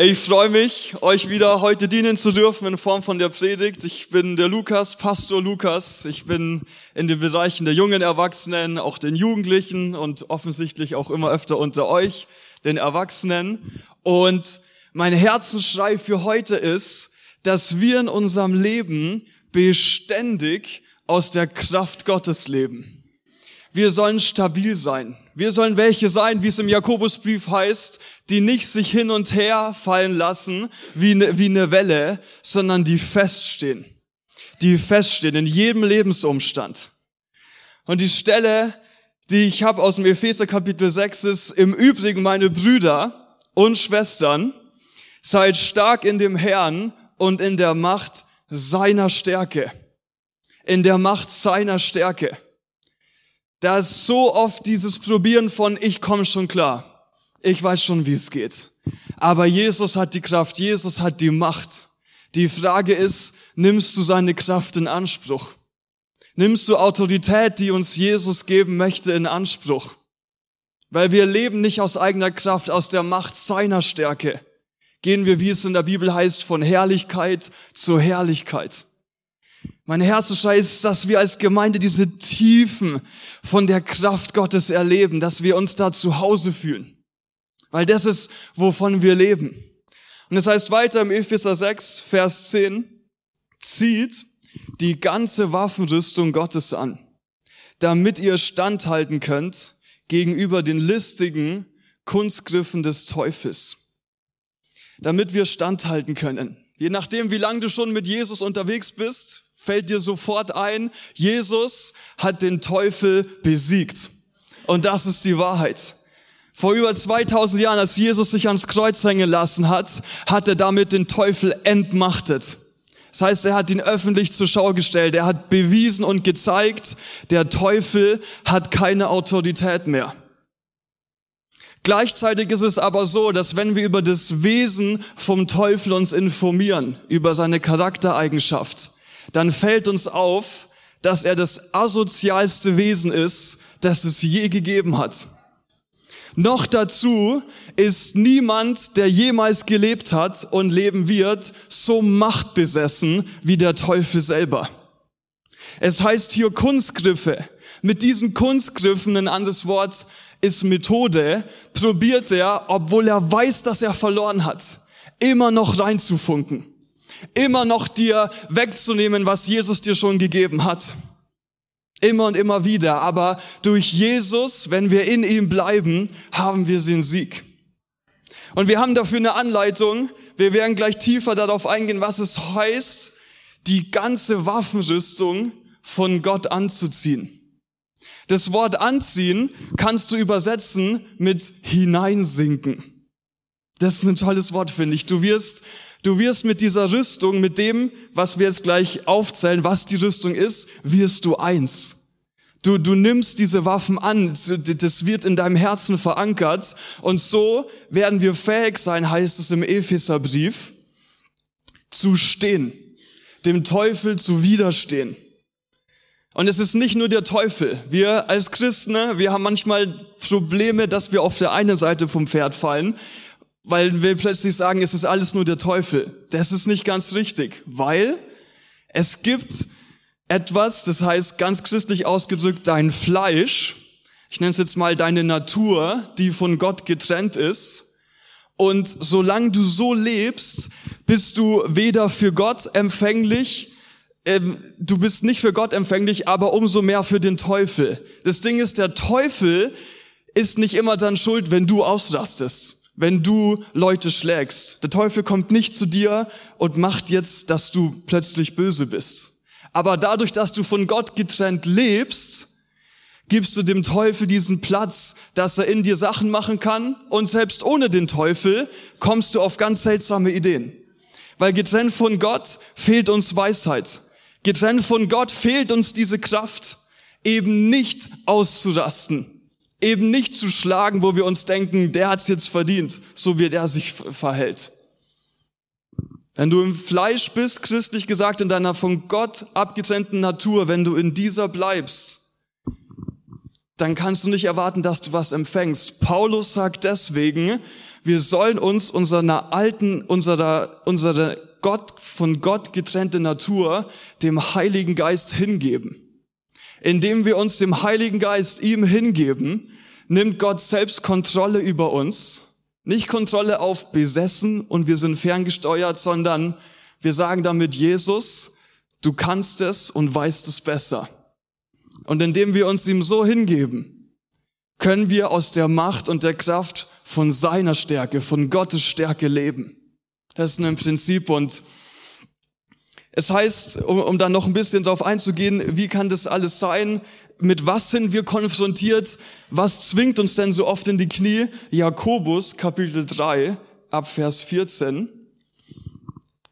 Ich freue mich, euch wieder heute dienen zu dürfen in Form von der Predigt. Ich bin der Lukas, Pastor Lukas. Ich bin in den Bereichen der jungen Erwachsenen, auch den Jugendlichen und offensichtlich auch immer öfter unter euch, den Erwachsenen. Und mein Herzensschrei für heute ist, dass wir in unserem Leben beständig aus der Kraft Gottes leben. Wir sollen stabil sein. Wir sollen welche sein, wie es im Jakobusbrief heißt, die nicht sich hin und her fallen lassen wie eine, wie eine Welle, sondern die feststehen. Die feststehen in jedem Lebensumstand. Und die Stelle, die ich habe aus dem Epheser Kapitel 6 ist, im Übrigen meine Brüder und Schwestern, seid stark in dem Herrn und in der Macht seiner Stärke. In der Macht seiner Stärke. Da ist so oft dieses Probieren von, ich komme schon klar. Ich weiß schon, wie es geht. Aber Jesus hat die Kraft, Jesus hat die Macht. Die Frage ist, nimmst du seine Kraft in Anspruch? Nimmst du Autorität, die uns Jesus geben möchte, in Anspruch? Weil wir leben nicht aus eigener Kraft, aus der Macht seiner Stärke. Gehen wir, wie es in der Bibel heißt, von Herrlichkeit zu Herrlichkeit. Mein Herzensschrei ist, dass wir als Gemeinde diese Tiefen von der Kraft Gottes erleben, dass wir uns da zu Hause fühlen. Weil das ist, wovon wir leben. Und es heißt weiter im Epheser 6, Vers 10, zieht die ganze Waffenrüstung Gottes an, damit ihr standhalten könnt gegenüber den listigen Kunstgriffen des Teufels. Damit wir standhalten können. Je nachdem, wie lange du schon mit Jesus unterwegs bist, fällt dir sofort ein, Jesus hat den Teufel besiegt. Und das ist die Wahrheit. Vor über 2000 Jahren, als Jesus sich ans Kreuz hängen lassen hat, hat er damit den Teufel entmachtet. Das heißt, er hat ihn öffentlich zur Schau gestellt. Er hat bewiesen und gezeigt, der Teufel hat keine Autorität mehr. Gleichzeitig ist es aber so, dass wenn wir über das Wesen vom Teufel uns informieren, über seine Charaktereigenschaft, dann fällt uns auf, dass er das asozialste Wesen ist, das es je gegeben hat. Noch dazu ist niemand, der jemals gelebt hat und leben wird, so machtbesessen wie der Teufel selber. Es heißt hier Kunstgriffe. Mit diesen Kunstgriffen, ein anderes Wort ist Methode, probiert er, obwohl er weiß, dass er verloren hat, immer noch reinzufunken immer noch dir wegzunehmen, was Jesus dir schon gegeben hat. Immer und immer wieder. Aber durch Jesus, wenn wir in ihm bleiben, haben wir den Sieg. Und wir haben dafür eine Anleitung. Wir werden gleich tiefer darauf eingehen, was es heißt, die ganze Waffenrüstung von Gott anzuziehen. Das Wort anziehen kannst du übersetzen mit hineinsinken. Das ist ein tolles Wort, finde ich. Du wirst Du wirst mit dieser Rüstung, mit dem, was wir jetzt gleich aufzählen, was die Rüstung ist, wirst du eins. Du, du nimmst diese Waffen an, das wird in deinem Herzen verankert und so werden wir fähig sein, heißt es im Epheserbrief, zu stehen, dem Teufel zu widerstehen. Und es ist nicht nur der Teufel. Wir als Christen, ne, wir haben manchmal Probleme, dass wir auf der einen Seite vom Pferd fallen weil wir plötzlich sagen, es ist alles nur der Teufel. Das ist nicht ganz richtig, weil es gibt etwas, das heißt ganz christlich ausgedrückt, dein Fleisch, ich nenne es jetzt mal deine Natur, die von Gott getrennt ist. Und solange du so lebst, bist du weder für Gott empfänglich, ähm, du bist nicht für Gott empfänglich, aber umso mehr für den Teufel. Das Ding ist, der Teufel ist nicht immer dann schuld, wenn du ausrastest wenn du Leute schlägst. Der Teufel kommt nicht zu dir und macht jetzt, dass du plötzlich böse bist. Aber dadurch, dass du von Gott getrennt lebst, gibst du dem Teufel diesen Platz, dass er in dir Sachen machen kann und selbst ohne den Teufel kommst du auf ganz seltsame Ideen. Weil getrennt von Gott fehlt uns Weisheit. Getrennt von Gott fehlt uns diese Kraft, eben nicht auszurasten, Eben nicht zu schlagen, wo wir uns denken, der hat's jetzt verdient, so wie der sich verhält. Wenn du im Fleisch bist, christlich gesagt, in deiner von Gott abgetrennten Natur, wenn du in dieser bleibst, dann kannst du nicht erwarten, dass du was empfängst. Paulus sagt deswegen, wir sollen uns unserer alten, unserer, unserer Gott, von Gott getrennte Natur dem Heiligen Geist hingeben. Indem wir uns dem Heiligen Geist ihm hingeben, nimmt Gott selbst Kontrolle über uns. Nicht Kontrolle auf besessen und wir sind ferngesteuert, sondern wir sagen damit, Jesus, du kannst es und weißt es besser. Und indem wir uns ihm so hingeben, können wir aus der Macht und der Kraft von seiner Stärke, von Gottes Stärke leben. Das ist ein Prinzip und es heißt, um, um dann noch ein bisschen darauf einzugehen, wie kann das alles sein? Mit was sind wir konfrontiert? Was zwingt uns denn so oft in die Knie? Jakobus Kapitel 3 ab Vers 14.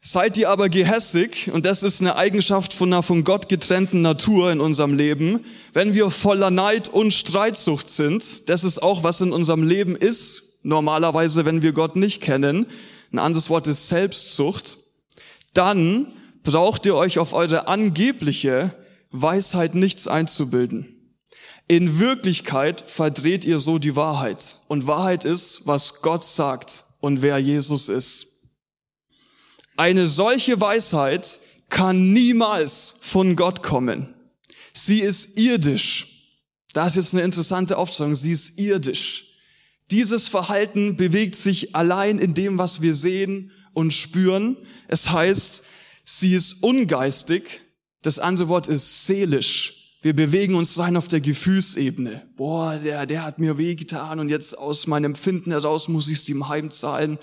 Seid ihr aber gehässig, und das ist eine Eigenschaft von einer von Gott getrennten Natur in unserem Leben, wenn wir voller Neid und Streitsucht sind, das ist auch, was in unserem Leben ist, normalerweise, wenn wir Gott nicht kennen, ein anderes Wort ist Selbstsucht, dann braucht ihr euch auf eure angebliche Weisheit nichts einzubilden. In Wirklichkeit verdreht ihr so die Wahrheit. Und Wahrheit ist, was Gott sagt und wer Jesus ist. Eine solche Weisheit kann niemals von Gott kommen. Sie ist irdisch. Das ist jetzt eine interessante Aufstellung. Sie ist irdisch. Dieses Verhalten bewegt sich allein in dem, was wir sehen und spüren. Es heißt, sie ist ungeistig. Das andere Wort ist seelisch. Wir bewegen uns rein auf der Gefühlsebene. Boah, der, der hat mir wehgetan und jetzt aus meinem Empfinden heraus muss ich es ihm heimzahlen.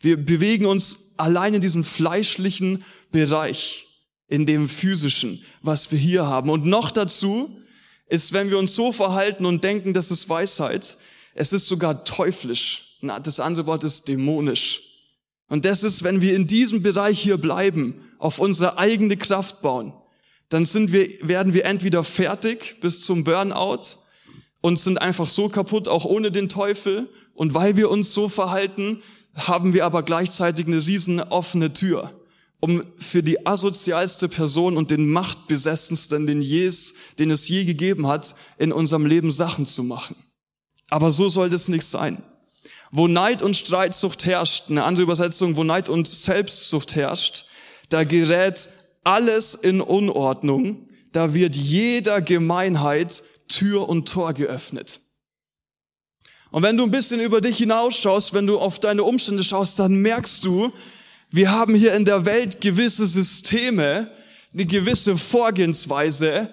Wir bewegen uns allein in diesem fleischlichen Bereich, in dem physischen, was wir hier haben. Und noch dazu ist, wenn wir uns so verhalten und denken, das ist Weisheit, es ist sogar teuflisch. Das andere Wort ist dämonisch. Und das ist, wenn wir in diesem Bereich hier bleiben, auf unsere eigene Kraft bauen, dann sind wir, werden wir entweder fertig bis zum Burnout und sind einfach so kaputt, auch ohne den Teufel. Und weil wir uns so verhalten, haben wir aber gleichzeitig eine riesen offene Tür, um für die asozialste Person und den machtbesessensten, den, jes, den es je gegeben hat, in unserem Leben Sachen zu machen. Aber so soll das nicht sein. Wo Neid und Streitsucht herrscht, eine andere Übersetzung, wo Neid und Selbstsucht herrscht, da gerät alles in Unordnung, da wird jeder Gemeinheit Tür und Tor geöffnet. Und wenn du ein bisschen über dich hinausschaust, wenn du auf deine Umstände schaust, dann merkst du, wir haben hier in der Welt gewisse Systeme, eine gewisse Vorgehensweise,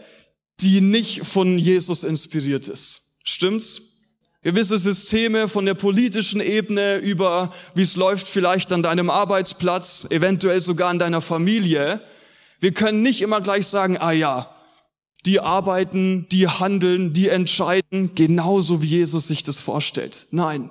die nicht von Jesus inspiriert ist. Stimmt's? Gewisse Systeme von der politischen Ebene über, wie es läuft vielleicht an deinem Arbeitsplatz, eventuell sogar in deiner Familie. Wir können nicht immer gleich sagen, ah ja, die arbeiten, die handeln, die entscheiden, genauso wie Jesus sich das vorstellt. Nein.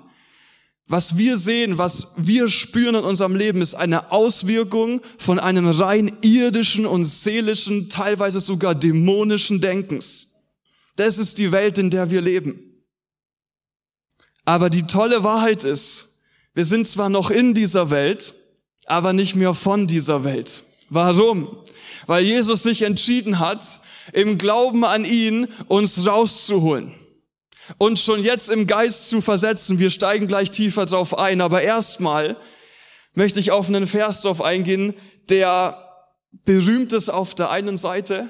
Was wir sehen, was wir spüren in unserem Leben, ist eine Auswirkung von einem rein irdischen und seelischen, teilweise sogar dämonischen Denkens. Das ist die Welt, in der wir leben. Aber die tolle Wahrheit ist, wir sind zwar noch in dieser Welt, aber nicht mehr von dieser Welt. Warum? Weil Jesus sich entschieden hat, im Glauben an ihn uns rauszuholen und schon jetzt im Geist zu versetzen. Wir steigen gleich tiefer drauf ein, aber erstmal möchte ich auf einen Vers drauf eingehen, der berühmt ist auf der einen Seite,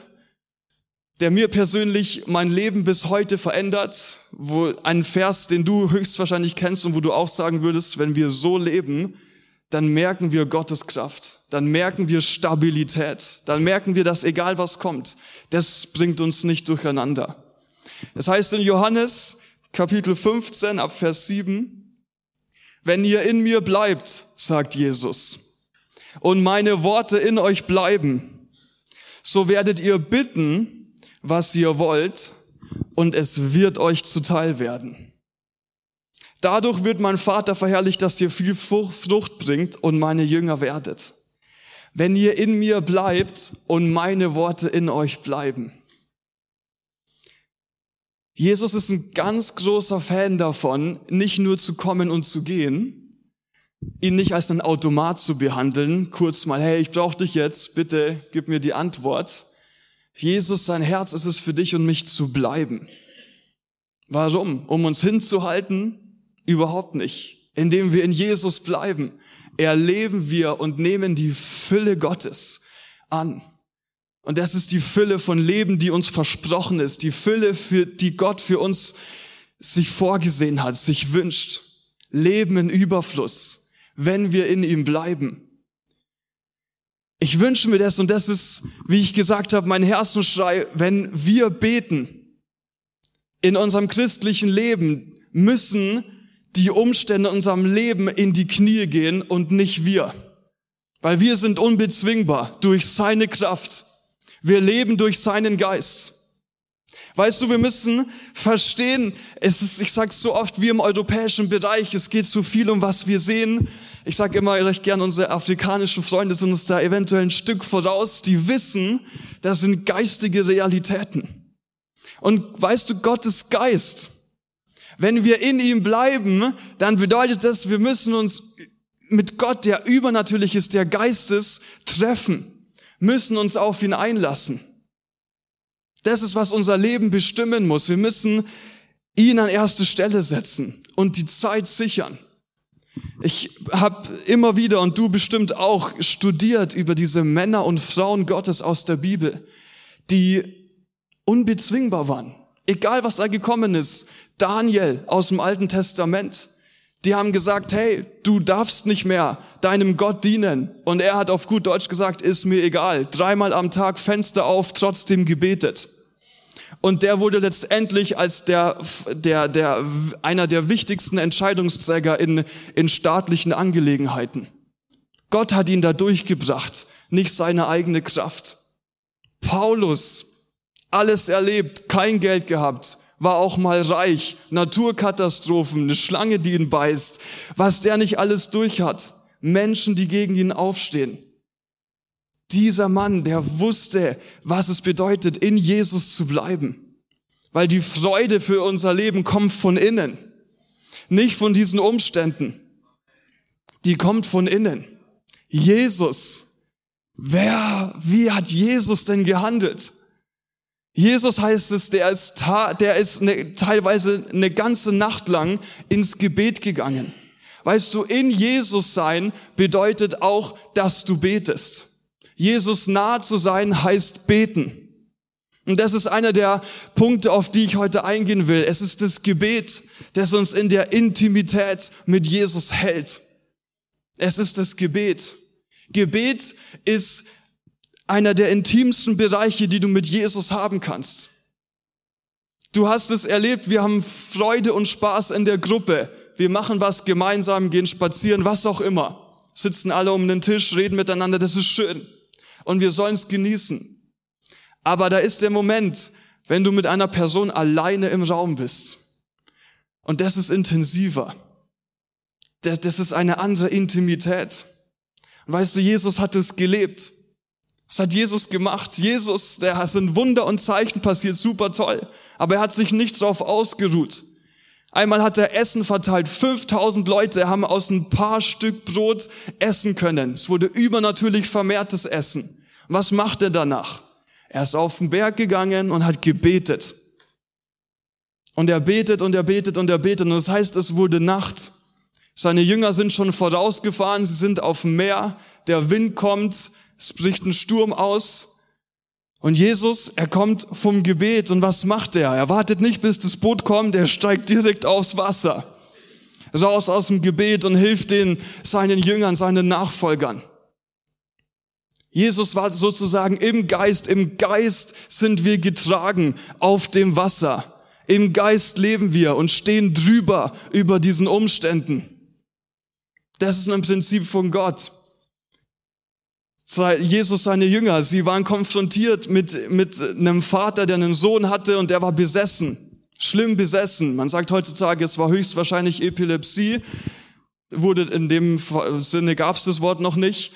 der mir persönlich mein Leben bis heute verändert, wo ein Vers, den du höchstwahrscheinlich kennst und wo du auch sagen würdest, wenn wir so leben, dann merken wir Gottes Kraft, dann merken wir Stabilität, dann merken wir, dass egal was kommt, das bringt uns nicht durcheinander. Es heißt in Johannes Kapitel 15 ab Vers 7, wenn ihr in mir bleibt, sagt Jesus, und meine Worte in euch bleiben, so werdet ihr bitten, was ihr wollt, und es wird euch zuteil werden. Dadurch wird mein Vater verherrlicht, dass ihr viel Frucht bringt und meine Jünger werdet. Wenn ihr in mir bleibt und meine Worte in euch bleiben. Jesus ist ein ganz großer Fan davon, nicht nur zu kommen und zu gehen, ihn nicht als ein Automat zu behandeln, kurz mal, hey, ich brauche dich jetzt, bitte gib mir die Antwort. Jesus, sein Herz ist es für dich und mich zu bleiben. Warum? Um uns hinzuhalten, Überhaupt nicht. Indem wir in Jesus bleiben, erleben wir und nehmen die Fülle Gottes an. Und das ist die Fülle von Leben, die uns versprochen ist, die Fülle, für, die Gott für uns sich vorgesehen hat, sich wünscht. Leben in Überfluss, wenn wir in ihm bleiben. Ich wünsche mir das und das ist, wie ich gesagt habe, mein Herzensschrei, wenn wir beten in unserem christlichen Leben, müssen die Umstände in unserem Leben in die Knie gehen und nicht wir. Weil wir sind unbezwingbar durch seine Kraft. Wir leben durch seinen Geist. Weißt du, wir müssen verstehen, es ist, ich sage so oft, wie im europäischen Bereich, es geht so viel um was wir sehen. Ich sage immer recht gern, unsere afrikanischen Freunde sind uns da eventuell ein Stück voraus, die wissen, das sind geistige Realitäten. Und weißt du, Gottes Geist, wenn wir in ihm bleiben, dann bedeutet das, wir müssen uns mit Gott, der übernatürlich ist, der Geistes, treffen, müssen uns auf ihn einlassen. Das ist, was unser Leben bestimmen muss. Wir müssen ihn an erste Stelle setzen und die Zeit sichern. Ich habe immer wieder und du bestimmt auch studiert über diese Männer und Frauen Gottes aus der Bibel, die unbezwingbar waren. Egal was da gekommen ist. Daniel aus dem Alten Testament. Die haben gesagt, hey, du darfst nicht mehr deinem Gott dienen. Und er hat auf gut Deutsch gesagt, ist mir egal. Dreimal am Tag Fenster auf, trotzdem gebetet. Und der wurde letztendlich als der, der, der, einer der wichtigsten Entscheidungsträger in, in staatlichen Angelegenheiten. Gott hat ihn da durchgebracht, nicht seine eigene Kraft. Paulus, alles erlebt, kein Geld gehabt, war auch mal reich, Naturkatastrophen, eine Schlange, die ihn beißt, was der nicht alles durch hat, Menschen, die gegen ihn aufstehen. Dieser Mann, der wusste, was es bedeutet, in Jesus zu bleiben. Weil die Freude für unser Leben kommt von innen, nicht von diesen Umständen. Die kommt von innen. Jesus. Wer, wie hat Jesus denn gehandelt? Jesus heißt es, der ist, der ist eine, teilweise eine ganze Nacht lang ins Gebet gegangen. Weißt du, in Jesus sein bedeutet auch, dass du betest. Jesus nahe zu sein heißt beten. Und das ist einer der Punkte, auf die ich heute eingehen will. Es ist das Gebet, das uns in der Intimität mit Jesus hält. Es ist das Gebet. Gebet ist einer der intimsten Bereiche, die du mit Jesus haben kannst. Du hast es erlebt, wir haben Freude und Spaß in der Gruppe. Wir machen was gemeinsam, gehen spazieren, was auch immer. Sitzen alle um den Tisch, reden miteinander, das ist schön und wir sollen es genießen. Aber da ist der Moment, wenn du mit einer Person alleine im Raum bist. Und das ist intensiver. Das, das ist eine andere Intimität. weißt du, Jesus hat es gelebt. Was hat Jesus gemacht? Jesus, der sind Wunder und Zeichen passiert, super toll. Aber er hat sich nicht darauf ausgeruht. Einmal hat er Essen verteilt. 5000 Leute haben aus ein paar Stück Brot essen können. Es wurde übernatürlich vermehrtes Essen. Was macht er danach? Er ist auf den Berg gegangen und hat gebetet. Und er betet und er betet und er betet. Und das heißt, es wurde Nacht. Seine Jünger sind schon vorausgefahren. Sie sind auf dem Meer. Der Wind kommt. Es bricht ein Sturm aus. Und Jesus, er kommt vom Gebet. Und was macht er? Er wartet nicht, bis das Boot kommt. Er steigt direkt aufs Wasser. Raus aus dem Gebet und hilft den, seinen Jüngern, seinen Nachfolgern. Jesus war sozusagen im Geist. Im Geist sind wir getragen auf dem Wasser. Im Geist leben wir und stehen drüber über diesen Umständen. Das ist ein Prinzip von Gott. Jesus, seine Jünger, sie waren konfrontiert mit, mit einem Vater, der einen Sohn hatte und der war besessen. Schlimm besessen. Man sagt heutzutage, es war höchstwahrscheinlich Epilepsie. Wurde in dem Sinne gab es das Wort noch nicht.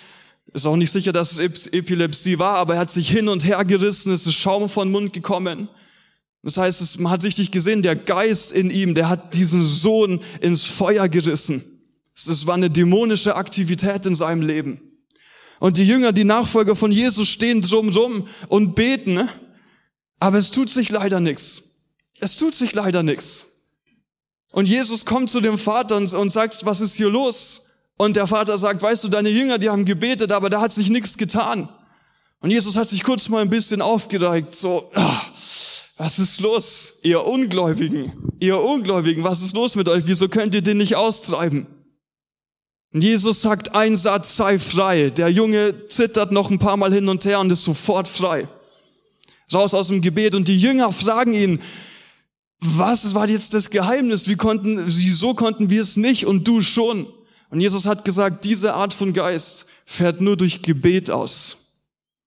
Ist auch nicht sicher, dass es Epilepsie war, aber er hat sich hin und her gerissen, es ist Schaum von Mund gekommen. Das heißt, man hat richtig gesehen, der Geist in ihm, der hat diesen Sohn ins Feuer gerissen. Es war eine dämonische Aktivität in seinem Leben. Und die Jünger, die Nachfolger von Jesus stehen drumrum und beten, aber es tut sich leider nichts. Es tut sich leider nichts. Und Jesus kommt zu dem Vater und sagt, was ist hier los? Und der Vater sagt, weißt du, deine Jünger, die haben gebetet, aber da hat sich nichts getan. Und Jesus hat sich kurz mal ein bisschen aufgeregt, so, ah, was ist los, ihr Ungläubigen, ihr Ungläubigen, was ist los mit euch? Wieso könnt ihr den nicht austreiben? Und Jesus sagt, ein Satz sei frei. Der Junge zittert noch ein paar Mal hin und her und ist sofort frei. Raus aus dem Gebet und die Jünger fragen ihn, was war jetzt das Geheimnis? Wie konnten, wieso konnten wir es nicht und du schon? Und Jesus hat gesagt, diese Art von Geist fährt nur durch Gebet aus.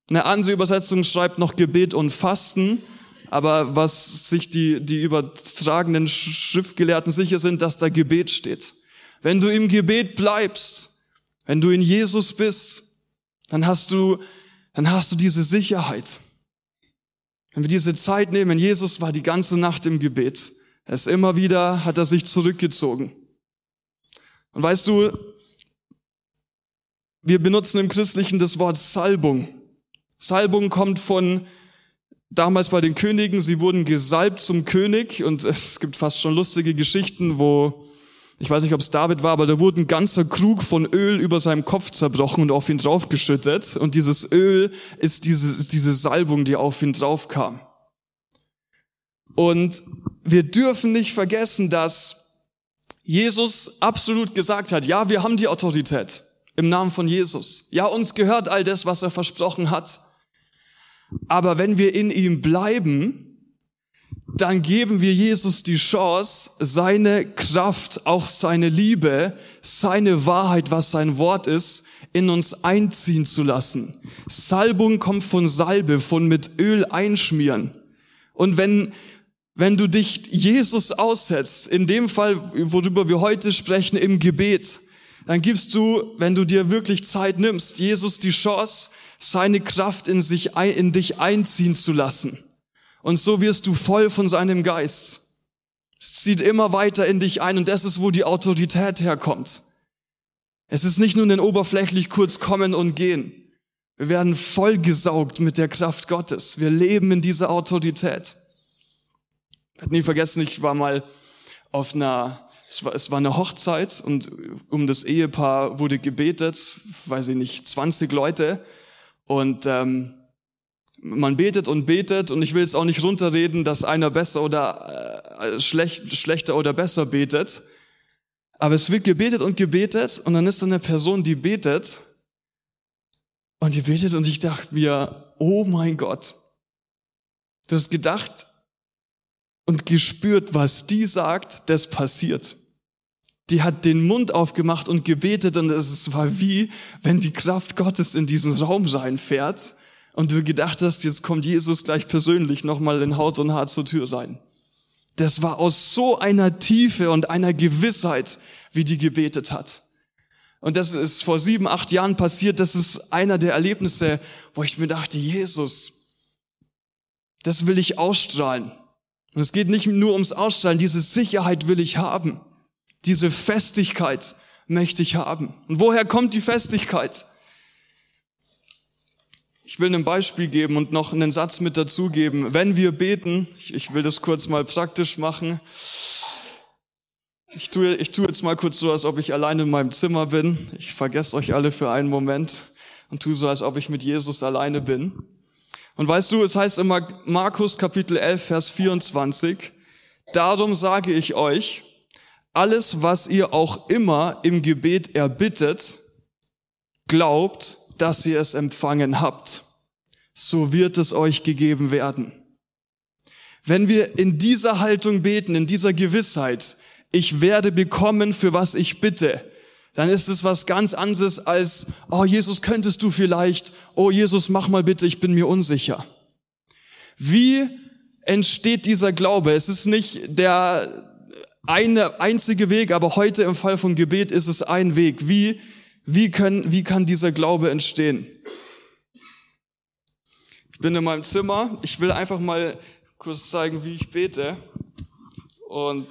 Eine andere Übersetzung schreibt noch Gebet und Fasten, aber was sich die, die übertragenen Schriftgelehrten sicher sind, dass da Gebet steht. Wenn du im Gebet bleibst, wenn du in Jesus bist, dann hast du, dann hast du diese Sicherheit. Wenn wir diese Zeit nehmen, Jesus war die ganze Nacht im Gebet. Er ist immer wieder, hat er sich zurückgezogen. Und weißt du, wir benutzen im Christlichen das Wort Salbung. Salbung kommt von damals bei den Königen, sie wurden gesalbt zum König und es gibt fast schon lustige Geschichten, wo ich weiß nicht, ob es David war, aber da wurde ein ganzer Krug von Öl über seinem Kopf zerbrochen und auf ihn draufgeschüttet. Und dieses Öl ist diese, diese Salbung, die auf ihn draufkam. Und wir dürfen nicht vergessen, dass Jesus absolut gesagt hat, ja, wir haben die Autorität im Namen von Jesus. Ja, uns gehört all das, was er versprochen hat. Aber wenn wir in ihm bleiben, dann geben wir Jesus die Chance, seine Kraft, auch seine Liebe, seine Wahrheit, was sein Wort ist, in uns einziehen zu lassen. Salbung kommt von Salbe, von mit Öl einschmieren. Und wenn, wenn du dich Jesus aussetzt, in dem Fall, worüber wir heute sprechen, im Gebet, dann gibst du, wenn du dir wirklich Zeit nimmst, Jesus die Chance, seine Kraft in sich, in dich einziehen zu lassen. Und so wirst du voll von seinem Geist. Es zieht immer weiter in dich ein und das ist, wo die Autorität herkommt. Es ist nicht nur ein oberflächlich kurz kommen und gehen. Wir werden vollgesaugt mit der Kraft Gottes. Wir leben in dieser Autorität. Werde nie vergessen, ich war mal auf einer, es war, es war eine Hochzeit und um das Ehepaar wurde gebetet, weiß ich nicht, 20 Leute. Und ähm, man betet und betet und ich will jetzt auch nicht runterreden, dass einer besser oder äh, schlecht, schlechter oder besser betet. Aber es wird gebetet und gebetet und dann ist da eine Person, die betet und die betet und ich dachte mir, oh mein Gott, du hast gedacht und gespürt, was die sagt, das passiert. Die hat den Mund aufgemacht und gebetet und es war wie, wenn die Kraft Gottes in diesen Raum reinfährt und du gedacht hast, jetzt kommt Jesus gleich persönlich nochmal in Haut und Haar zur Tür rein. Das war aus so einer Tiefe und einer Gewissheit, wie die gebetet hat. Und das ist vor sieben, acht Jahren passiert. Das ist einer der Erlebnisse, wo ich mir dachte, Jesus, das will ich ausstrahlen. Und es geht nicht nur ums Ausstrahlen, diese Sicherheit will ich haben. Diese Festigkeit möchte ich haben. Und woher kommt die Festigkeit? Ich will ein Beispiel geben und noch einen Satz mit dazugeben. Wenn wir beten, ich, ich, will das kurz mal praktisch machen. Ich tue, ich tue jetzt mal kurz so, als ob ich allein in meinem Zimmer bin. Ich vergesse euch alle für einen Moment und tue so, als ob ich mit Jesus alleine bin. Und weißt du, es heißt immer Markus Kapitel 11, Vers 24, darum sage ich euch, alles, was ihr auch immer im Gebet erbittet, glaubt, dass ihr es empfangen habt, so wird es euch gegeben werden. Wenn wir in dieser Haltung beten, in dieser Gewissheit, ich werde bekommen, für was ich bitte, dann ist es was ganz anderes als, oh Jesus, könntest du vielleicht, oh Jesus, mach mal bitte, ich bin mir unsicher. Wie entsteht dieser Glaube? Es ist nicht der eine einzige Weg, aber heute im Fall von Gebet ist es ein Weg. Wie wie, können, wie kann dieser Glaube entstehen? Ich bin in meinem Zimmer. Ich will einfach mal kurz zeigen, wie ich bete. Und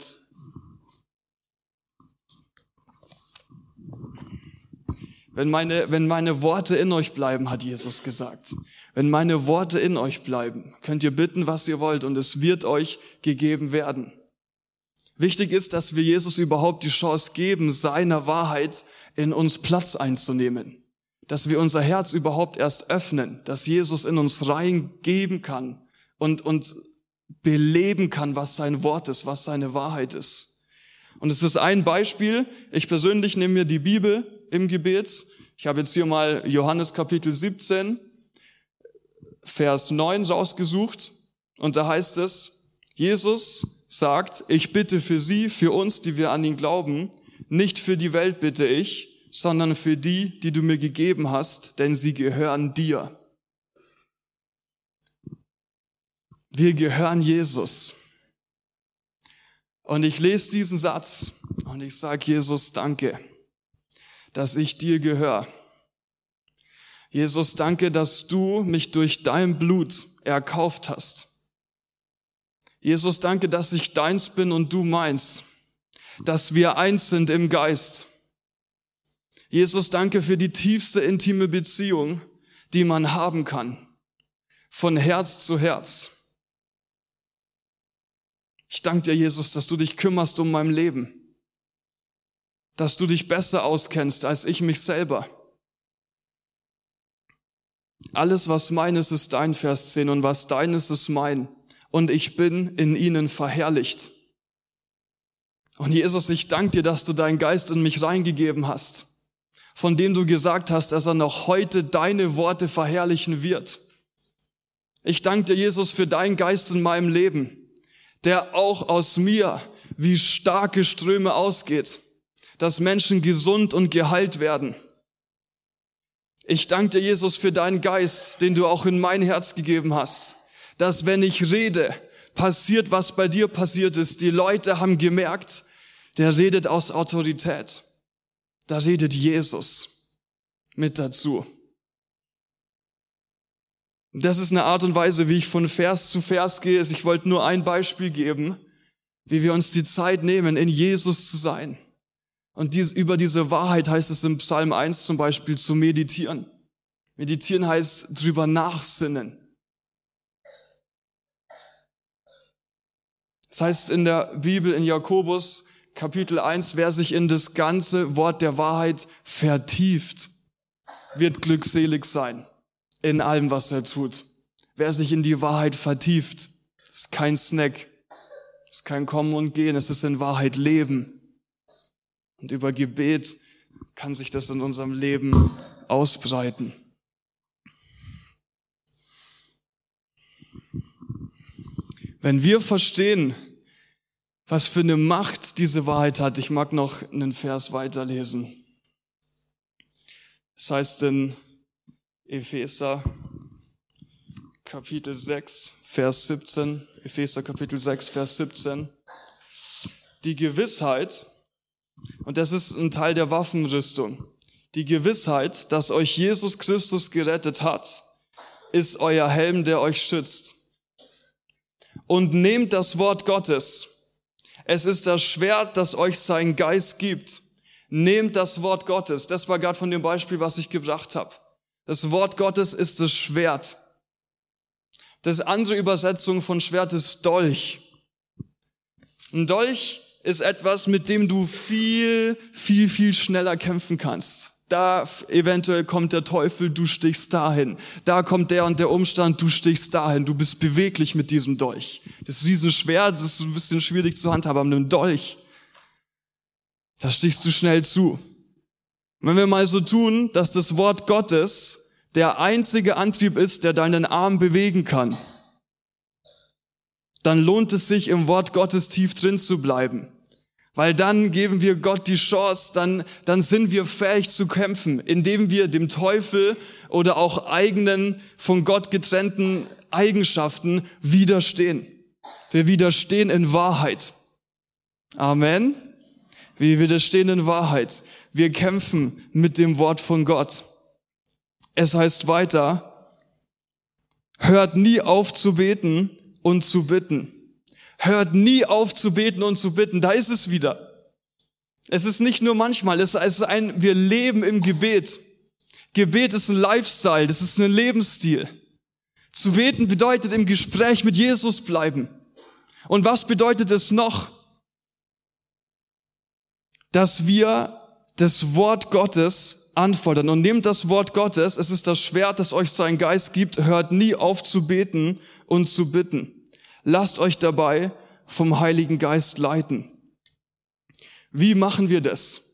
wenn meine, wenn meine Worte in euch bleiben, hat Jesus gesagt. Wenn meine Worte in euch bleiben, könnt ihr bitten, was ihr wollt, und es wird euch gegeben werden. Wichtig ist, dass wir Jesus überhaupt die Chance geben, seiner Wahrheit in uns Platz einzunehmen. Dass wir unser Herz überhaupt erst öffnen, dass Jesus in uns reingeben kann und, und beleben kann, was sein Wort ist, was seine Wahrheit ist. Und es ist ein Beispiel. Ich persönlich nehme mir die Bibel im Gebet. Ich habe jetzt hier mal Johannes Kapitel 17, Vers 9 rausgesucht. Und da heißt es, Jesus sagt, ich bitte für sie, für uns, die wir an ihn glauben, nicht für die Welt bitte ich, sondern für die, die du mir gegeben hast, denn sie gehören dir. Wir gehören Jesus. Und ich lese diesen Satz und ich sage Jesus, danke, dass ich dir gehöre. Jesus, danke, dass du mich durch dein Blut erkauft hast. Jesus, danke, dass ich deins bin und du meins, dass wir eins sind im Geist. Jesus, danke für die tiefste intime Beziehung, die man haben kann, von Herz zu Herz. Ich danke dir, Jesus, dass du dich kümmerst um mein Leben, dass du dich besser auskennst als ich mich selber. Alles, was mein ist, dein Vers 10 und was dein ist, ist mein. Und ich bin in ihnen verherrlicht. Und Jesus, ich danke dir, dass du deinen Geist in mich reingegeben hast, von dem du gesagt hast, dass er noch heute deine Worte verherrlichen wird. Ich danke dir, Jesus, für deinen Geist in meinem Leben der auch aus mir wie starke Ströme ausgeht, dass Menschen gesund und geheilt werden. Ich danke dir, Jesus, für deinen Geist, den du auch in mein Herz gegeben hast, dass wenn ich rede, passiert, was bei dir passiert ist. Die Leute haben gemerkt, der redet aus Autorität. Da redet Jesus mit dazu. Das ist eine Art und Weise, wie ich von Vers zu Vers gehe. Ich wollte nur ein Beispiel geben, wie wir uns die Zeit nehmen, in Jesus zu sein. Und dies, über diese Wahrheit heißt es im Psalm 1 zum Beispiel zu meditieren. Meditieren heißt drüber nachsinnen. Das heißt in der Bibel, in Jakobus Kapitel 1, wer sich in das ganze Wort der Wahrheit vertieft, wird glückselig sein in allem, was er tut. Wer sich in die Wahrheit vertieft, ist kein Snack, ist kein Kommen und Gehen, es ist in Wahrheit Leben. Und über Gebet kann sich das in unserem Leben ausbreiten. Wenn wir verstehen, was für eine Macht diese Wahrheit hat, ich mag noch einen Vers weiterlesen. Das heißt in Epheser Kapitel 6, Vers 17. Epheser Kapitel 6, Vers 17. Die Gewissheit, und das ist ein Teil der Waffenrüstung, die Gewissheit, dass euch Jesus Christus gerettet hat, ist euer Helm, der euch schützt. Und nehmt das Wort Gottes. Es ist das Schwert, das euch sein Geist gibt. Nehmt das Wort Gottes. Das war gerade von dem Beispiel, was ich gebracht habe. Das Wort Gottes ist das Schwert. Das andere Übersetzung von Schwert ist Dolch. Ein Dolch ist etwas, mit dem du viel, viel, viel schneller kämpfen kannst. Da eventuell kommt der Teufel, du stichst dahin. Da kommt der und der Umstand, du stichst dahin. Du bist beweglich mit diesem Dolch. Das Riesenschwert, das ist ein bisschen schwierig zu handhaben, mit einem Dolch, da stichst du schnell zu. Wenn wir mal so tun, dass das Wort Gottes der einzige Antrieb ist, der deinen Arm bewegen kann, dann lohnt es sich, im Wort Gottes tief drin zu bleiben. Weil dann geben wir Gott die Chance, dann, dann sind wir fähig zu kämpfen, indem wir dem Teufel oder auch eigenen, von Gott getrennten Eigenschaften widerstehen. Wir widerstehen in Wahrheit. Amen. Wir widerstehen in Wahrheit. Wir kämpfen mit dem Wort von Gott. Es heißt weiter, hört nie auf zu beten und zu bitten. Hört nie auf zu beten und zu bitten. Da ist es wieder. Es ist nicht nur manchmal, es ist ein, wir leben im Gebet. Gebet ist ein Lifestyle, das ist ein Lebensstil. Zu beten bedeutet im Gespräch mit Jesus bleiben. Und was bedeutet es noch? dass wir das Wort Gottes antworten. Und nehmt das Wort Gottes, es ist das Schwert, das euch sein Geist gibt, hört nie auf zu beten und zu bitten. Lasst euch dabei vom Heiligen Geist leiten. Wie machen wir das?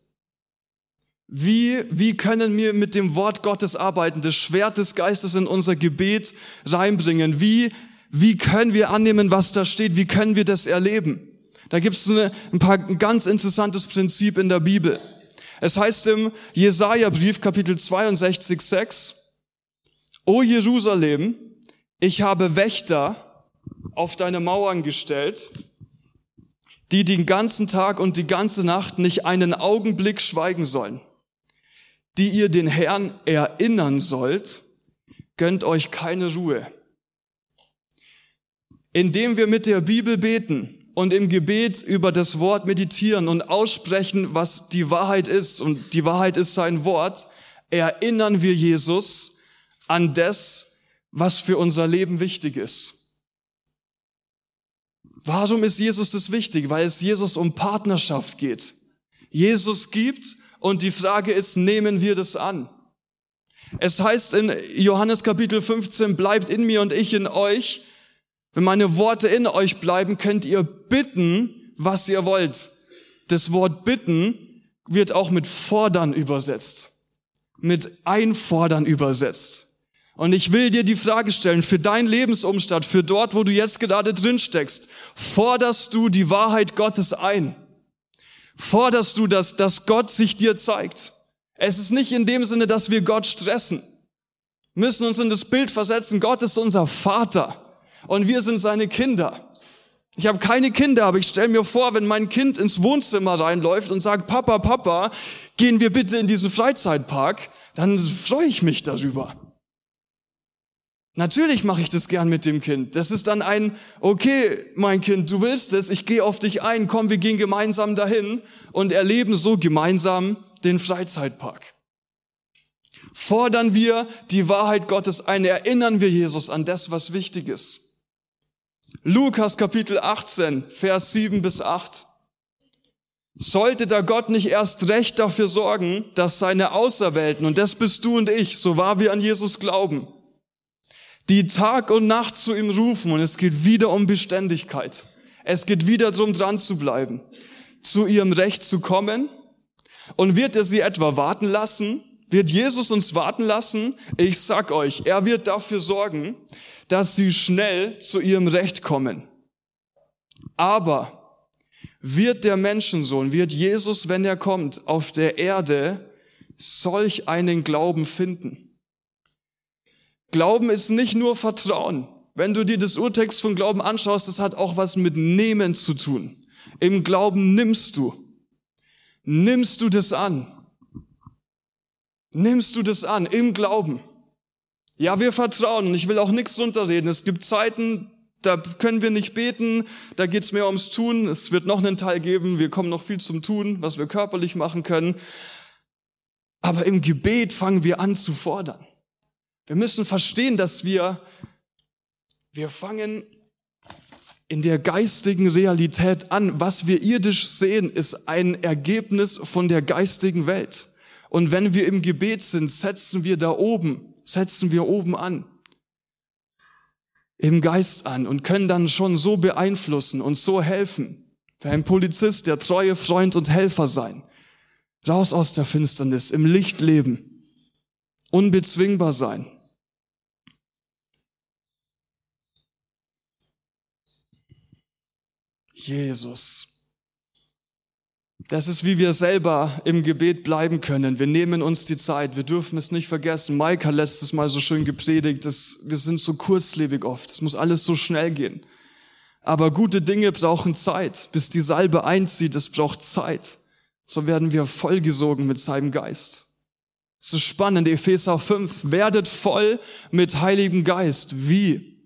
Wie, wie können wir mit dem Wort Gottes arbeiten, das Schwert des Geistes in unser Gebet reinbringen? Wie, wie können wir annehmen, was da steht? Wie können wir das erleben? Da gibt es ein, paar, ein ganz interessantes Prinzip in der Bibel. Es heißt im Jesaja-Brief, Kapitel 62, 6, O Jerusalem, ich habe Wächter auf deine Mauern gestellt, die den ganzen Tag und die ganze Nacht nicht einen Augenblick schweigen sollen die ihr den Herrn erinnern sollt, gönnt euch keine Ruhe. Indem wir mit der Bibel beten und im Gebet über das Wort meditieren und aussprechen, was die Wahrheit ist, und die Wahrheit ist sein Wort, erinnern wir Jesus an das, was für unser Leben wichtig ist. Warum ist Jesus das wichtig? Weil es Jesus um Partnerschaft geht. Jesus gibt und die Frage ist, nehmen wir das an? Es heißt in Johannes Kapitel 15, bleibt in mir und ich in euch. Wenn meine Worte in euch bleiben, könnt ihr bitten, was ihr wollt. Das Wort bitten wird auch mit fordern übersetzt, mit einfordern übersetzt. Und ich will dir die Frage stellen, für dein Lebensumstand, für dort, wo du jetzt gerade drin steckst, forderst du die Wahrheit Gottes ein? forderst du, dass, dass Gott sich dir zeigt. Es ist nicht in dem Sinne, dass wir Gott stressen. Müssen uns in das Bild versetzen, Gott ist unser Vater und wir sind seine Kinder. Ich habe keine Kinder, aber ich stelle mir vor, wenn mein Kind ins Wohnzimmer reinläuft und sagt, Papa, Papa, gehen wir bitte in diesen Freizeitpark, dann freue ich mich darüber. Natürlich mache ich das gern mit dem Kind. Das ist dann ein, okay, mein Kind, du willst es, ich gehe auf dich ein, komm, wir gehen gemeinsam dahin und erleben so gemeinsam den Freizeitpark. Fordern wir die Wahrheit Gottes ein, erinnern wir Jesus an das, was wichtig ist. Lukas Kapitel 18, Vers 7 bis 8. Sollte da Gott nicht erst recht dafür sorgen, dass seine Auserwählten, und das bist du und ich, so wahr wir an Jesus glauben, die Tag und Nacht zu ihm rufen und es geht wieder um Beständigkeit. Es geht wieder darum, dran zu bleiben, zu ihrem Recht zu kommen. Und wird er sie etwa warten lassen? Wird Jesus uns warten lassen? Ich sag euch, er wird dafür sorgen, dass sie schnell zu ihrem Recht kommen. Aber wird der Menschensohn, wird Jesus, wenn er kommt, auf der Erde solch einen Glauben finden? Glauben ist nicht nur Vertrauen. Wenn du dir das Urtext von Glauben anschaust, das hat auch was mit Nehmen zu tun. Im Glauben nimmst du. Nimmst du das an? Nimmst du das an im Glauben? Ja, wir vertrauen ich will auch nichts runterreden. Es gibt Zeiten, da können wir nicht beten, da geht's mehr ums Tun. Es wird noch einen Teil geben, wir kommen noch viel zum Tun, was wir körperlich machen können. Aber im Gebet fangen wir an zu fordern. Wir müssen verstehen, dass wir, wir fangen in der geistigen Realität an. Was wir irdisch sehen, ist ein Ergebnis von der geistigen Welt. Und wenn wir im Gebet sind, setzen wir da oben, setzen wir oben an, im Geist an und können dann schon so beeinflussen und so helfen. Für ein Polizist der treue Freund und Helfer sein. Raus aus der Finsternis, im Licht leben, unbezwingbar sein. Jesus. Das ist, wie wir selber im Gebet bleiben können. Wir nehmen uns die Zeit. Wir dürfen es nicht vergessen. Hat letztes Mal so schön gepredigt, dass wir sind so kurzlebig oft. Es muss alles so schnell gehen. Aber gute Dinge brauchen Zeit. Bis die Salbe einzieht, es braucht Zeit. So werden wir vollgesogen mit seinem Geist. Es ist spannend, Epheser 5. Werdet voll mit Heiligem Geist. Wie?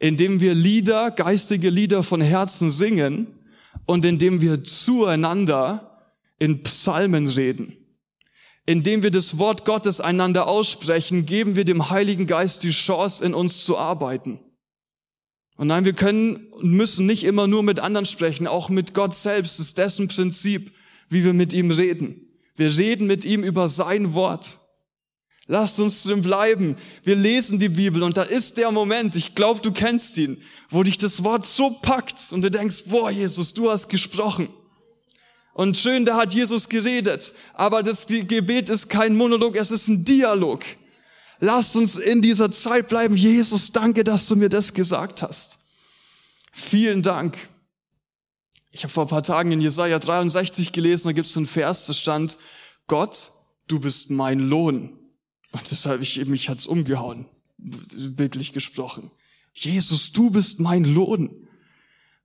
indem wir Lieder, geistige Lieder von Herzen singen und indem wir zueinander in Psalmen reden. Indem wir das Wort Gottes einander aussprechen, geben wir dem Heiligen Geist die Chance, in uns zu arbeiten. Und nein, wir können und müssen nicht immer nur mit anderen sprechen, auch mit Gott selbst ist dessen Prinzip. wie wir mit ihm reden. Wir reden mit ihm über sein Wort. Lasst uns drin bleiben. Wir lesen die Bibel und da ist der Moment, ich glaube, du kennst ihn, wo dich das Wort so packt und du denkst, boah, Jesus, du hast gesprochen. Und schön, da hat Jesus geredet. Aber das Gebet ist kein Monolog, es ist ein Dialog. Lasst uns in dieser Zeit bleiben. Jesus, danke, dass du mir das gesagt hast. Vielen Dank. Ich habe vor ein paar Tagen in Jesaja 63 gelesen, da gibt es einen Vers, da stand, Gott, du bist mein Lohn. Und deshalb, ich, mich hat's umgehauen, bildlich gesprochen. Jesus, du bist mein Lohn.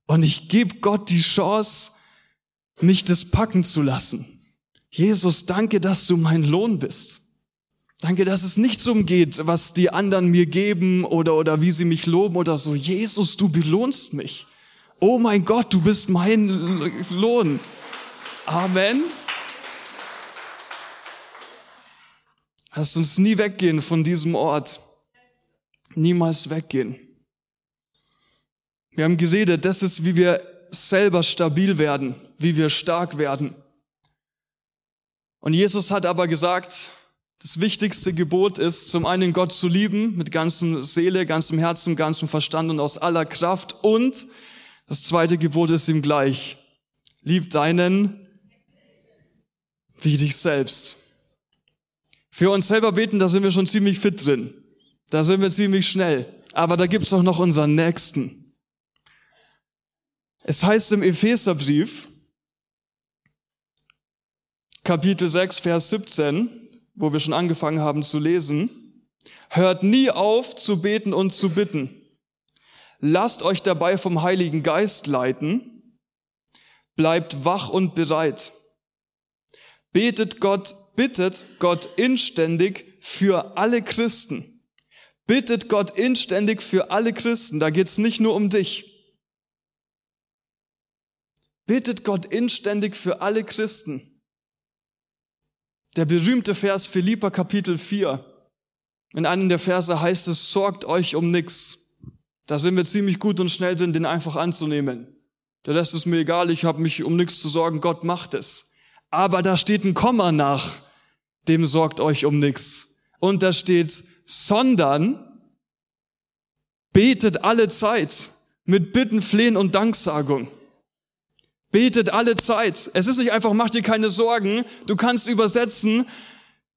Und ich gebe Gott die Chance, mich das packen zu lassen. Jesus, danke, dass du mein Lohn bist. Danke, dass es nicht so umgeht, was die anderen mir geben oder, oder wie sie mich loben oder so. Jesus, du belohnst mich. Oh mein Gott, du bist mein Lohn. Amen. Lass uns nie weggehen von diesem Ort. Niemals weggehen. Wir haben geredet, das ist, wie wir selber stabil werden, wie wir stark werden. Und Jesus hat aber gesagt, das wichtigste Gebot ist, zum einen Gott zu lieben, mit ganzem Seele, ganzem Herzen, ganzem Verstand und aus aller Kraft. Und das zweite Gebot ist ihm gleich. Lieb deinen wie dich selbst. Für uns selber beten, da sind wir schon ziemlich fit drin. Da sind wir ziemlich schnell. Aber da gibt's auch noch unseren Nächsten. Es heißt im Epheserbrief, Kapitel 6, Vers 17, wo wir schon angefangen haben zu lesen, hört nie auf zu beten und zu bitten. Lasst euch dabei vom Heiligen Geist leiten. Bleibt wach und bereit. Betet Gott, bittet Gott inständig für alle Christen. Bittet Gott inständig für alle Christen. Da geht's nicht nur um dich. Bittet Gott inständig für alle Christen. Der berühmte Vers Philippa Kapitel 4. In einem der Verse heißt es, sorgt euch um nichts. Da sind wir ziemlich gut und schnell drin, den einfach anzunehmen. Der Rest ist mir egal, ich habe mich um nichts zu sorgen, Gott macht es. Aber da steht ein Komma nach, dem sorgt euch um nichts. Und da steht, sondern betet alle Zeit mit Bitten, Flehen und Danksagung. Betet alle Zeit. Es ist nicht einfach, macht dir keine Sorgen. Du kannst übersetzen,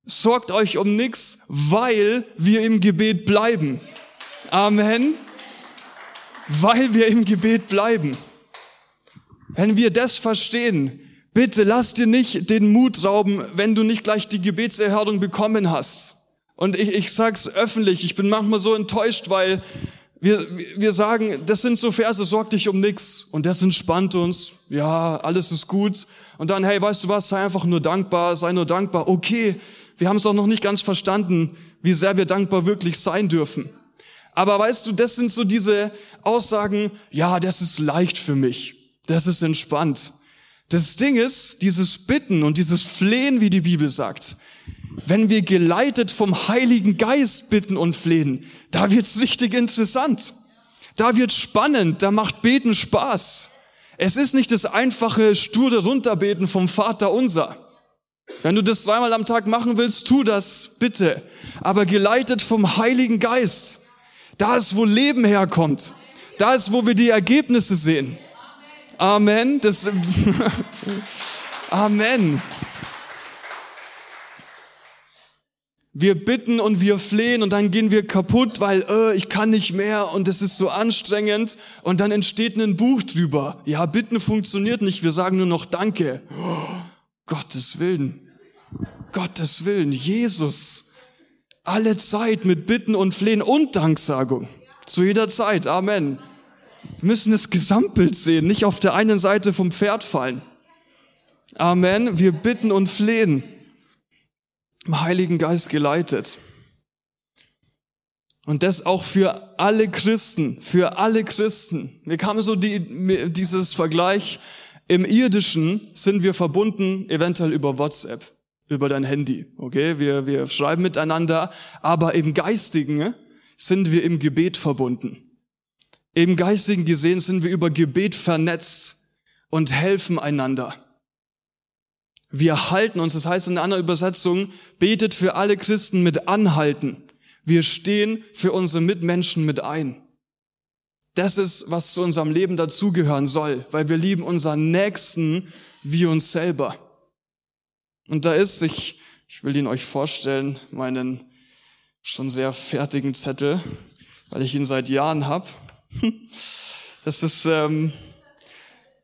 sorgt euch um nichts, weil wir im Gebet bleiben. Amen weil wir im Gebet bleiben. Wenn wir das verstehen, bitte lass dir nicht den Mut rauben, wenn du nicht gleich die Gebetserhörung bekommen hast. Und ich, ich sag's öffentlich, ich bin manchmal so enttäuscht, weil wir, wir sagen, das sind so Verse, sorg dich um nix. Und das entspannt uns. Ja, alles ist gut. Und dann, hey, weißt du was, sei einfach nur dankbar, sei nur dankbar. Okay, wir haben es auch noch nicht ganz verstanden, wie sehr wir dankbar wirklich sein dürfen. Aber weißt du, das sind so diese Aussagen, ja, das ist leicht für mich. Das ist entspannt. Das Ding ist, dieses Bitten und dieses Flehen, wie die Bibel sagt, wenn wir geleitet vom Heiligen Geist bitten und flehen, da wird's richtig interessant. Da wird spannend, da macht Beten Spaß. Es ist nicht das einfache, sture Runterbeten vom Vater unser. Wenn du das dreimal am Tag machen willst, tu das bitte. Aber geleitet vom Heiligen Geist. Da ist, wo Leben herkommt. Da ist, wo wir die Ergebnisse sehen. Amen. Das, Amen. Wir bitten und wir flehen und dann gehen wir kaputt, weil äh, ich kann nicht mehr und es ist so anstrengend und dann entsteht ein Buch drüber. Ja, bitten funktioniert nicht, wir sagen nur noch Danke. Oh, Gottes Willen. Gottes Willen. Jesus alle Zeit mit Bitten und Flehen und Danksagung. Zu jeder Zeit. Amen. Wir müssen das Gesamtbild sehen, nicht auf der einen Seite vom Pferd fallen. Amen. Wir bitten und flehen. Im Heiligen Geist geleitet. Und das auch für alle Christen, für alle Christen. Wir kamen so die, dieses Vergleich. Im Irdischen sind wir verbunden, eventuell über WhatsApp über dein Handy. Okay, wir, wir schreiben miteinander, aber im Geistigen sind wir im Gebet verbunden. Im Geistigen gesehen sind wir über Gebet vernetzt und helfen einander. Wir halten uns, das heißt in einer Übersetzung, betet für alle Christen mit Anhalten. Wir stehen für unsere Mitmenschen mit ein. Das ist, was zu unserem Leben dazugehören soll, weil wir lieben unseren Nächsten wie uns selber. Und da ist, ich, ich will ihn euch vorstellen, meinen schon sehr fertigen Zettel, weil ich ihn seit Jahren habe. Das ist ähm,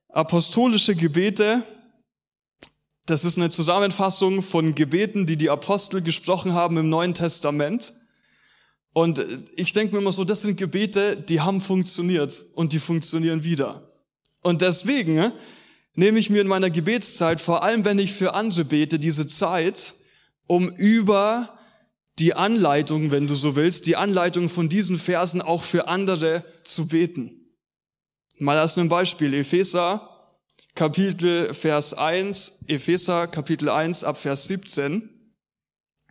apostolische Gebete. Das ist eine Zusammenfassung von Gebeten, die die Apostel gesprochen haben im Neuen Testament. Und äh, ich denke mir immer so, das sind Gebete, die haben funktioniert und die funktionieren wieder. Und deswegen äh, nehme ich mir in meiner Gebetszeit, vor allem wenn ich für andere bete, diese Zeit, um über die Anleitung, wenn du so willst, die Anleitung von diesen Versen auch für andere zu beten. Mal als ein Beispiel, Epheser Kapitel Vers 1, Epheser Kapitel 1 ab Vers 17.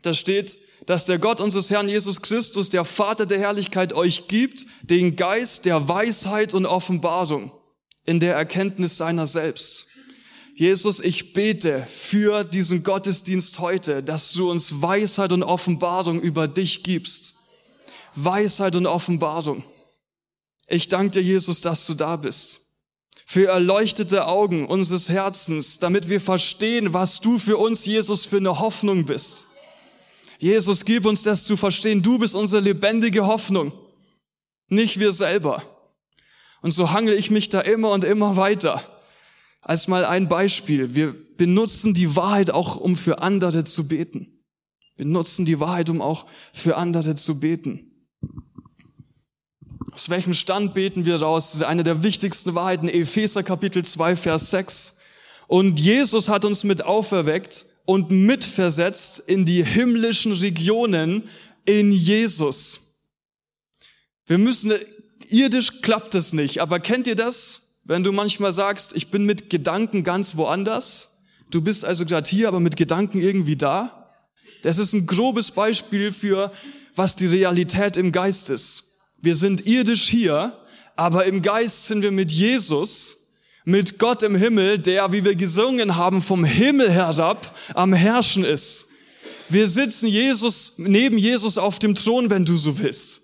Da steht, dass der Gott unseres Herrn Jesus Christus, der Vater der Herrlichkeit, euch gibt, den Geist der Weisheit und Offenbarung in der Erkenntnis seiner selbst. Jesus, ich bete für diesen Gottesdienst heute, dass du uns Weisheit und Offenbarung über dich gibst. Weisheit und Offenbarung. Ich danke dir, Jesus, dass du da bist. Für erleuchtete Augen unseres Herzens, damit wir verstehen, was du für uns, Jesus, für eine Hoffnung bist Jesus, gib uns das zu verstehen. Du bist unsere lebendige Hoffnung, nicht wir selber. Und so hangel ich mich da immer und immer weiter. Als mal ein Beispiel. Wir benutzen die Wahrheit auch, um für andere zu beten. Wir nutzen die Wahrheit, um auch für andere zu beten. Aus welchem Stand beten wir raus? Das ist eine der wichtigsten Wahrheiten. Epheser Kapitel 2, Vers 6. Und Jesus hat uns mit auferweckt und mitversetzt in die himmlischen Regionen in Jesus. Wir müssen, irdisch klappt es nicht, aber kennt ihr das, wenn du manchmal sagst, ich bin mit Gedanken ganz woanders? Du bist also gerade hier, aber mit Gedanken irgendwie da? Das ist ein grobes Beispiel für, was die Realität im Geist ist. Wir sind irdisch hier, aber im Geist sind wir mit Jesus mit Gott im Himmel, der, wie wir gesungen haben, vom Himmel herab am Herrschen ist. Wir sitzen Jesus, neben Jesus auf dem Thron, wenn du so willst.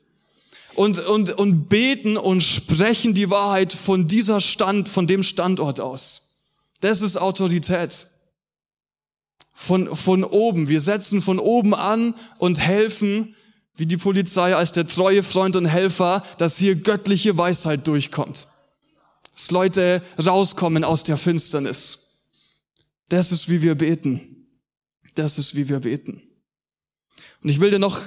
Und, und, und beten und sprechen die Wahrheit von dieser Stand, von dem Standort aus. Das ist Autorität. Von, von oben. Wir setzen von oben an und helfen, wie die Polizei als der treue Freund und Helfer, dass hier göttliche Weisheit durchkommt dass Leute rauskommen aus der Finsternis. Das ist, wie wir beten. Das ist, wie wir beten. Und ich will dir noch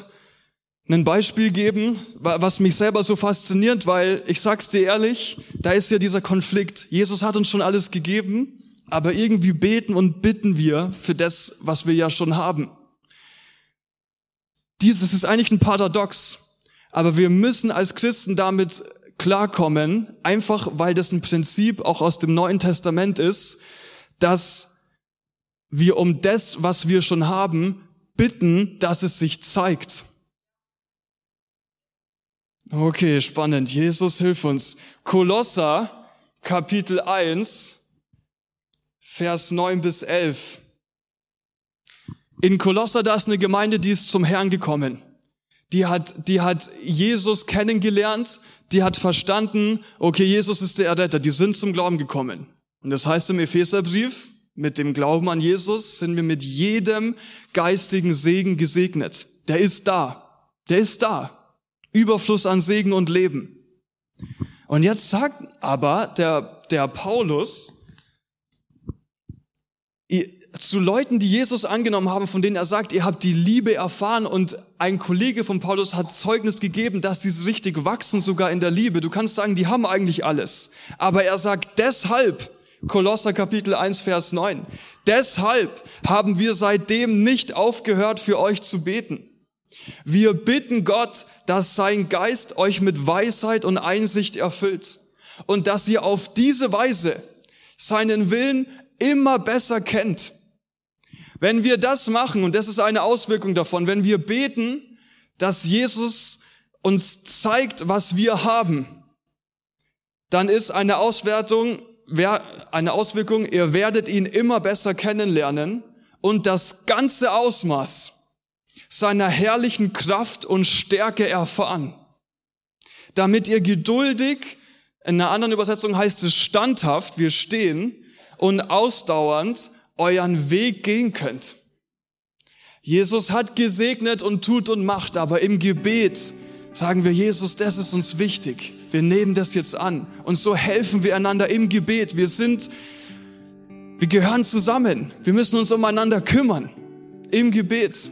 ein Beispiel geben, was mich selber so fasziniert, weil ich sag's dir ehrlich, da ist ja dieser Konflikt. Jesus hat uns schon alles gegeben, aber irgendwie beten und bitten wir für das, was wir ja schon haben. Dieses ist eigentlich ein Paradox, aber wir müssen als Christen damit klarkommen, einfach weil das ein Prinzip auch aus dem Neuen Testament ist, dass wir um das, was wir schon haben, bitten, dass es sich zeigt. Okay, spannend. Jesus, hilf uns. Kolosser, Kapitel 1, Vers 9 bis 11. In Kolosser, da ist eine Gemeinde, die ist zum Herrn gekommen. Die hat, die hat Jesus kennengelernt, die hat verstanden, okay, Jesus ist der Erretter, die sind zum Glauben gekommen. Und das heißt im Epheserbrief, mit dem Glauben an Jesus sind wir mit jedem geistigen Segen gesegnet. Der ist da. Der ist da. Überfluss an Segen und Leben. Und jetzt sagt aber der, der Paulus, zu Leuten, die Jesus angenommen haben, von denen er sagt, ihr habt die Liebe erfahren und ein Kollege von Paulus hat Zeugnis gegeben, dass diese richtig wachsen sogar in der Liebe. Du kannst sagen, die haben eigentlich alles. Aber er sagt deshalb, Kolosser Kapitel 1, Vers 9, deshalb haben wir seitdem nicht aufgehört, für euch zu beten. Wir bitten Gott, dass sein Geist euch mit Weisheit und Einsicht erfüllt und dass ihr auf diese Weise seinen Willen immer besser kennt. Wenn wir das machen, und das ist eine Auswirkung davon, wenn wir beten, dass Jesus uns zeigt, was wir haben, dann ist eine Auswertung, eine Auswirkung, ihr werdet ihn immer besser kennenlernen und das ganze Ausmaß seiner herrlichen Kraft und Stärke erfahren, damit ihr geduldig, in einer anderen Übersetzung heißt es standhaft, wir stehen und ausdauernd euren Weg gehen könnt. Jesus hat gesegnet und tut und macht, aber im Gebet sagen wir, Jesus, das ist uns wichtig. Wir nehmen das jetzt an. Und so helfen wir einander im Gebet. Wir sind, wir gehören zusammen. Wir müssen uns umeinander kümmern. Im Gebet.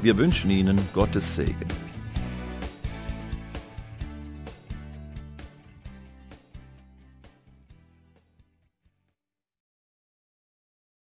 Wir wünschen Ihnen Gottes Segen.